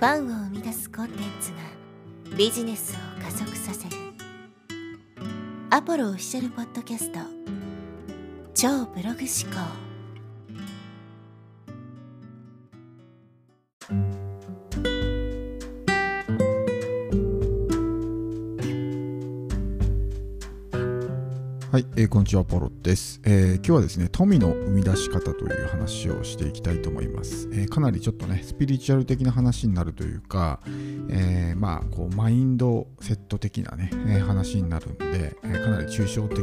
ファンを生み出すコンテンツがビジネスを加速させる。アポロオフィシャルポッドキャスト。超ブログ思考。はい、えー、こんにちは、ポロです、えー、今日はですね、富の生み出し方という話をしていきたいと思います。えー、かなりちょっとね、スピリチュアル的な話になるというか、えまあ、こう、マインドセット的なね、え話になるんで、えかなり抽象的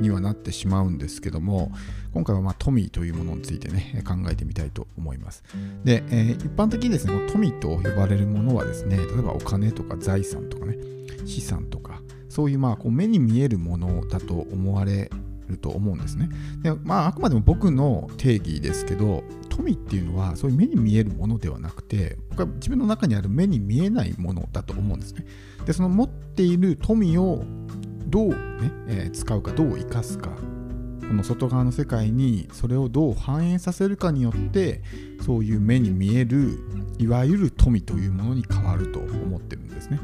にはなってしまうんですけども、今回はまあ富というものについてね、考えてみたいと思います。で、え一般的にですね、富と呼ばれるものはですね、例えばお金とか財産とかね、資産とか、そういうまあこう目に見えるものだと思われると思うんですね。でまあ、あくまでも僕の定義ですけど富っていうのはそういう目に見えるものではなくて僕は自分の中にある目に見えないものだと思うんですね。でその持っている富をどうね、えー、使うかどう生かすかこの外側の世界にそれをどう反映させるかによってそういう目に見えるいわゆる富というものに変わると思ってるんですね。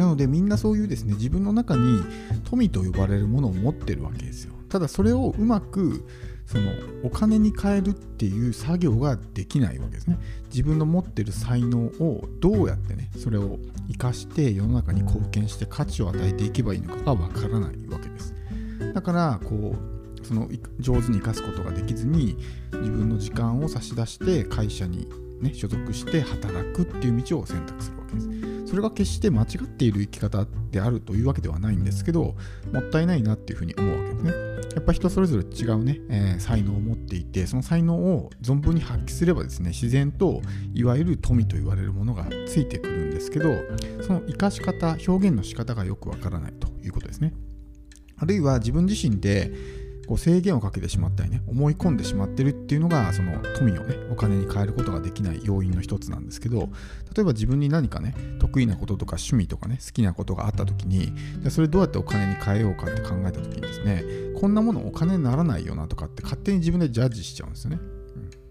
なのでみんなそういうですね自分の中に富と呼ばれるものを持ってるわけですよ。ただそれをうまくそのお金に変えるっていう作業ができないわけですね。自分の持ってる才能をどうやってねそれを生かして世の中に貢献して価値を与えていけばいいのかがわからないわけです。だからこうその上手に生かすことができずに自分の時間を差し出して会社にね所属して働くっていう道を選択するわけです。それが決して間違っている生き方であるというわけではないんですけど、もったいないなっていうふうに思うわけですね。やっぱ人それぞれ違うね、えー、才能を持っていて、その才能を存分に発揮すればですね、自然といわゆる富と言われるものがついてくるんですけど、その生かし方、表現の仕方がよくわからないということですね。あるいは自分自身でこう制限をかけてしまったりね思い込んでしまってるっていうのがその富をねお金に変えることができない要因の一つなんですけど例えば自分に何かね得意なこととか趣味とかね好きなことがあった時にじゃそれどうやってお金に変えようかって考えた時にですねこんなものお金にならないよなとかって勝手に自分でジャッジしちゃうんですよね、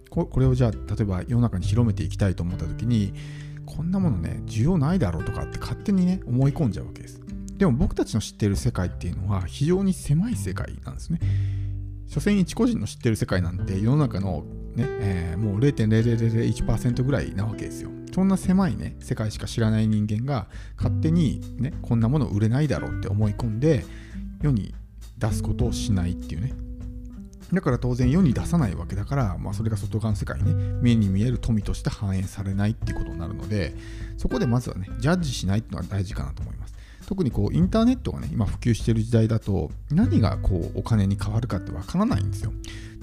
これをじゃあ例えば世の中に広めていきたいと思った時にこんなものね需要ないだろうとかって勝手にね思い込んじゃうわけです。でも僕たちの知っている世界っていうのは非常に狭い世界なんですね。所詮一個人の知ってる世界なんて世の中のね、えー、もう0.0001%ぐらいなわけですよ。そんな狭いね、世界しか知らない人間が勝手にね、こんなもの売れないだろうって思い込んで世に出すことをしないっていうね。だから当然世に出さないわけだから、まあ、それが外側の世界にね、目に見える富として反映されないっていうことになるので、そこでまずはね、ジャッジしないっていうのが大事かなと思います。特にこうインターネットがね今普及している時代だと何がこうお金に変わるかってわからないんですよ。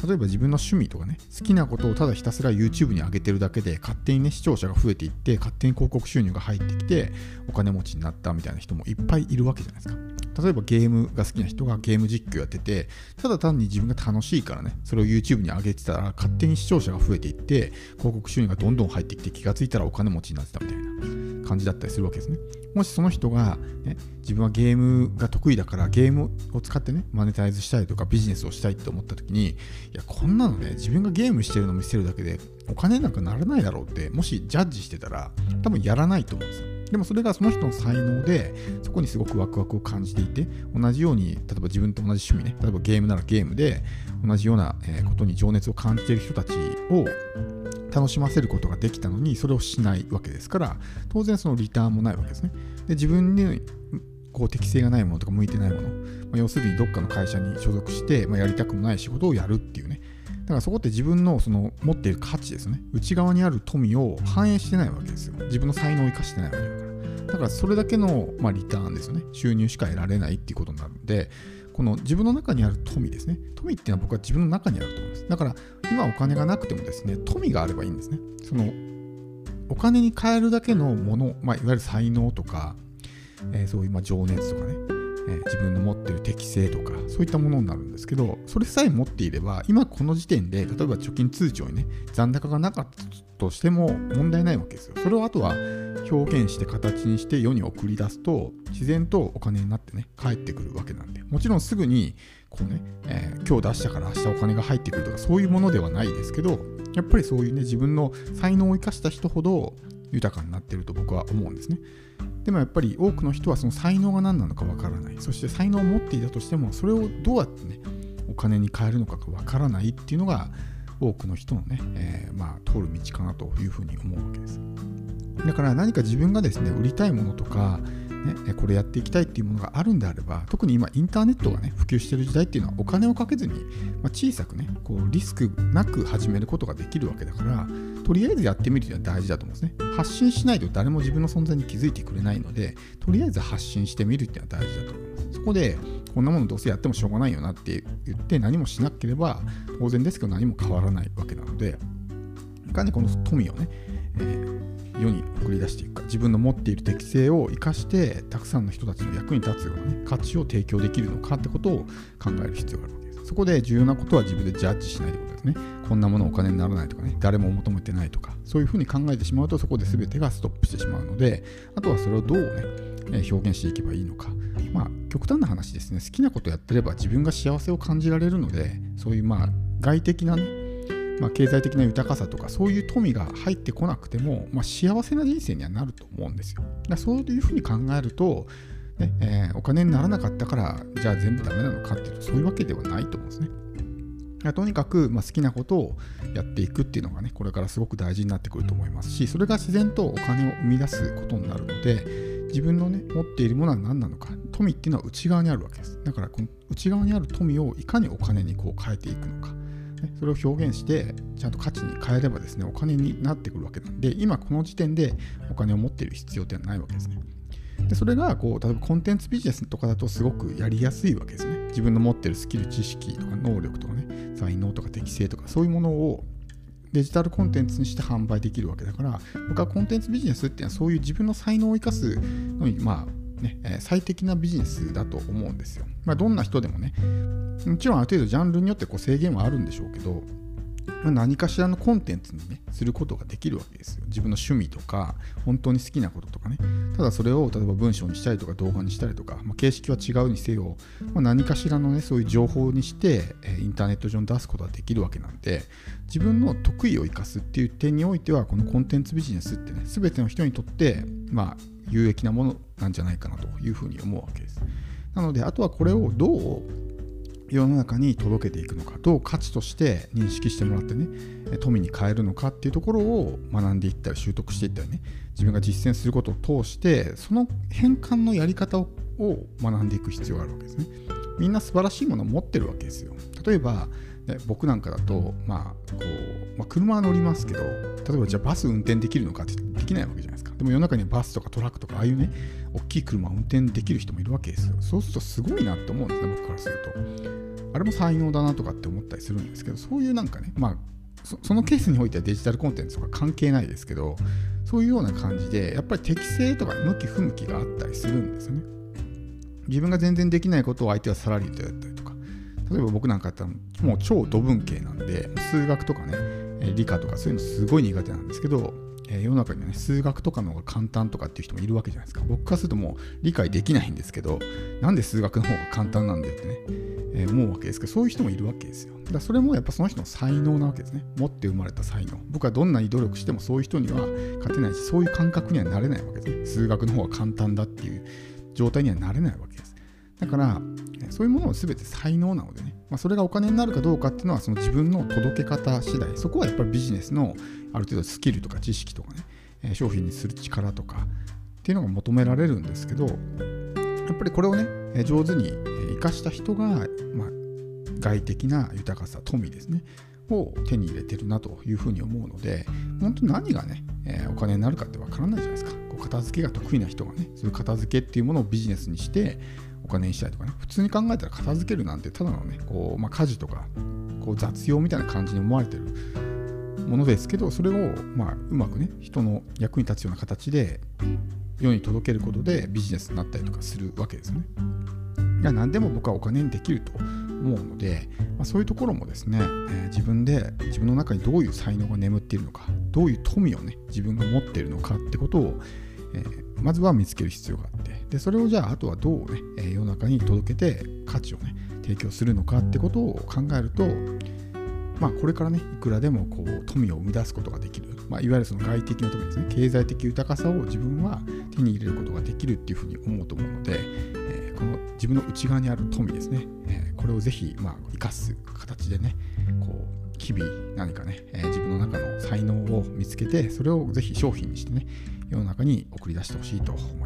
例えば自分の趣味とかね好きなことをただひたすら YouTube に上げてるだけで勝手にね視聴者が増えていって勝手に広告収入が入ってきてお金持ちになったみたいな人もいっぱいいるわけじゃないですか。例えばゲームが好きな人がゲーム実況やっててただ単に自分が楽しいからねそれを YouTube に上げてたら勝手に視聴者が増えていって広告収入がどんどん入ってきて気がついたらお金持ちになってたみたいな感じだったりするわけですね。もしその人が、ね、自分はゲームが得意だからゲームを使ってねマネタイズしたいとかビジネスをしたいって思った時にいやこんなのね自分がゲームしてるの見せるだけでお金なんかならないだろうってもしジャッジしてたら多分やらないと思うんですよ。でもそれがその人の才能でそこにすごくワクワクを感じていて同じように例えば自分と同じ趣味ね例えばゲームならゲームで同じようなことに情熱を感じている人たちを楽しませることができたのにそれをしないわけですから当然そのリターンもないわけですね。で自分にこう適性がないものとか向いてないもの、まあ、要するにどっかの会社に所属して、まあ、やりたくもない仕事をやるっていうね。だからそこって自分のその持っている価値ですね。内側にある富を反映してないわけですよ。自分の才能を生かしてないわけ。だからそれだけの、まあ、リターンですよね収入しか得られないっていうことになるんでこの自分の中にある富ですね。富っていうのは僕は自分の中にあると思います。だから今お金がなくてもですね、富があればいいんですね。そのお金に換えるだけのもの、まあ、いわゆる才能とか、えー、そういうま情熱とかね、えー、自分の持ってる適性とか、そういったものになるんですけど、それさえ持っていれば、今この時点で、例えば貯金通帳にね、残高がなかったとしても問題ないわけですよ。それをあとは表現して形にして世に送り出すと、自然とお金になってね、返ってくるわけなんで、もちろんすぐに、こうね、えー、今日出したから明日お金が入ってくるとか、そういうものではないですけど、やっぱりそういうね、自分の才能を生かした人ほど、豊かになってると僕は思うんですね。でもやっぱり多くの人はその才能が何なのかわからない。そして才能を持っていたとしても、それをどうやってね、お金に変えるのかがわからないっていうのが多くの人のね、えー、まあ通る道かなというふうに思うわけです。だから何か自分がですね、売りたいものとか、ね、これやっていきたいっていうものがあるんであれば特に今インターネットがね普及している時代っていうのはお金をかけずに、まあ、小さくねこうリスクなく始めることができるわけだからとりあえずやってみるというのは大事だと思うんですね。発信しないと誰も自分の存在に気づいてくれないのでとりあえず発信してみるっていうのは大事だと思います。そこでこんなものどうせやってもしょうがないよなって言って何もしなければ当然ですけど何も変わらないわけなのでかねこの富をね、えー世に送り出していくか。自分の持っている適性を生かしてたくさんの人たちの役に立つような、ね、価値を提供できるのかってことを考える必要があるわけです。そこで重要なことは自分でジャッジしないということですね。こんなものお金にならないとかね。誰も求めてないとか。そういうふうに考えてしまうとそこで全てがストップしてしまうのであとはそれをどうね表現していけばいいのか。まあ極端な話ですね。好きなことやってれば自分が幸せを感じられるのでそういうまあ外的なねまあ、経済的な豊かさとかそういう富が入ってこなくても、まあ、幸せな人生にはなると思うんですよ。だそういうふうに考えると、ねえー、お金にならなかったからじゃあ全部ダメなのかっていうとそういうわけではないと思うんですね。とにかく、まあ、好きなことをやっていくっていうのがねこれからすごく大事になってくると思いますしそれが自然とお金を生み出すことになるので自分のね持っているものは何なのか富っていうのは内側にあるわけですだからこの内側にある富をいかにお金にこう変えていくのかそれを表現してちゃんと価値に変えればですねお金になってくるわけなんで今この時点でお金を持っている必要ってないわけですねでそれがこう例えばコンテンツビジネスとかだとすごくやりやすいわけですね自分の持っているスキル知識とか能力とかね才能とか適性とかそういうものをデジタルコンテンツにして販売できるわけだから僕はコンテンツビジネスっていうのはそういう自分の才能を生かすのにまあね、最適なビジネスだと思うんですよ。まあ、どんな人でもね、もちろんある程度ジャンルによってこう制限はあるんでしょうけど、まあ、何かしらのコンテンツにね、することができるわけですよ。自分の趣味とか、本当に好きなこととかね。ただそれを例えば文章にしたりとか動画にしたりとか、まあ、形式は違うにせよ、まあ、何かしらのね、そういう情報にして、えインターネット上に出すことができるわけなんで、自分の得意を生かすっていう点においては、このコンテンツビジネスってね、全ての人にとって、まあ、有益なものなんじゃないかなというふうに思うわけです。なので、あとはこれをどう世の中に届けていくのか、どう価値として認識してもらってね、富に変えるのかっていうところを学んでいったり習得していったりね、自分が実践することを通して、その変換のやり方を学んでいく必要があるわけですね。みんな素晴らしいものを持ってるわけですよ。例えば、ね、僕なんかだと、まあこうまあ、車は乗りますけど、例えばじゃあバス運転できるのかってできないわけじゃないですか。でも世の中にはバスとかトラックとか、ああいうね、大きい車を運転できる人もいるわけですよ。そうするとすごいなって思うんですね、僕からすると。あれも才能だなとかって思ったりするんですけど、そういうなんかね、まあそ、そのケースにおいてはデジタルコンテンツとか関係ないですけど、そういうような感じで、やっぱり適性とか向き不向きがあったりするんですよね。自分が全然できないことを相手はさらりとやったりとか、例えば僕なんかやったらもう超土文系なんで、数学とかね、理科とかそういうのすごい苦手なんですけど、世の中にはね、数学とかの方が簡単とかっていう人もいるわけじゃないですか。僕からするともう理解できないんですけど、なんで数学の方が簡単なんだよってね、え、思うわけですけど、そういう人もいるわけですよ。だからそれもやっぱその人の才能なわけですね。持って生まれた才能。僕はどんなに努力してもそういう人には勝てないし、そういう感覚にはなれないわけですね。数学の方が簡単だっていう状態にはなれないわけです。だから、そういうものを全て才能なのでね、まあ、それがお金になるかどうかっていうのはその自分の届け方次第。そこはやっぱりビジネスのある程度スキルとか知識とかね商品にする力とか。っていうのが求められるんですけどやっぱりこれをね上手に生かした人が、まあ、外的な豊かさ富ですねを手に入れてるなというふうに思うので本当に何がね、え、お金になるかってわからないじゃないですか。こう片付けが得意な人がねそういう片付けっていうものをビジネスにしてお金にしたりとかね普通に考えたら片付けるなんてただのねこう、まあ、家事とかこう雑用みたいな感じに思われてるものですけどそれを、まあ、うまくね人の役に立つような形で世に届けることでビジネスになったりとかするわけですよね。いや何でも僕はお金にできると思うので、まあ、そういうところもですね、えー、自分で自分の中にどういう才能が眠っているのかどういう富をね自分が持っているのかってことを、えー、まずは見つける必要があってでそれをじゃああとはどうね、え、世の中に届けて価値をね提供するのかってことを考えるとまあ、これからねいくらでもこう富を生み出すことができる、まあ、いわゆるその外的な富ですね。経済的豊かさを自分は手に入れることができるっていうふうに思うと思うので、えー、この自分の内側にある富ですね、えー、これをぜひまあ生かす形でねこう日々何かね、えー、自分の中の才能を見つけてそれをぜひ商品にしてね世の中に送り出してほしいと思います。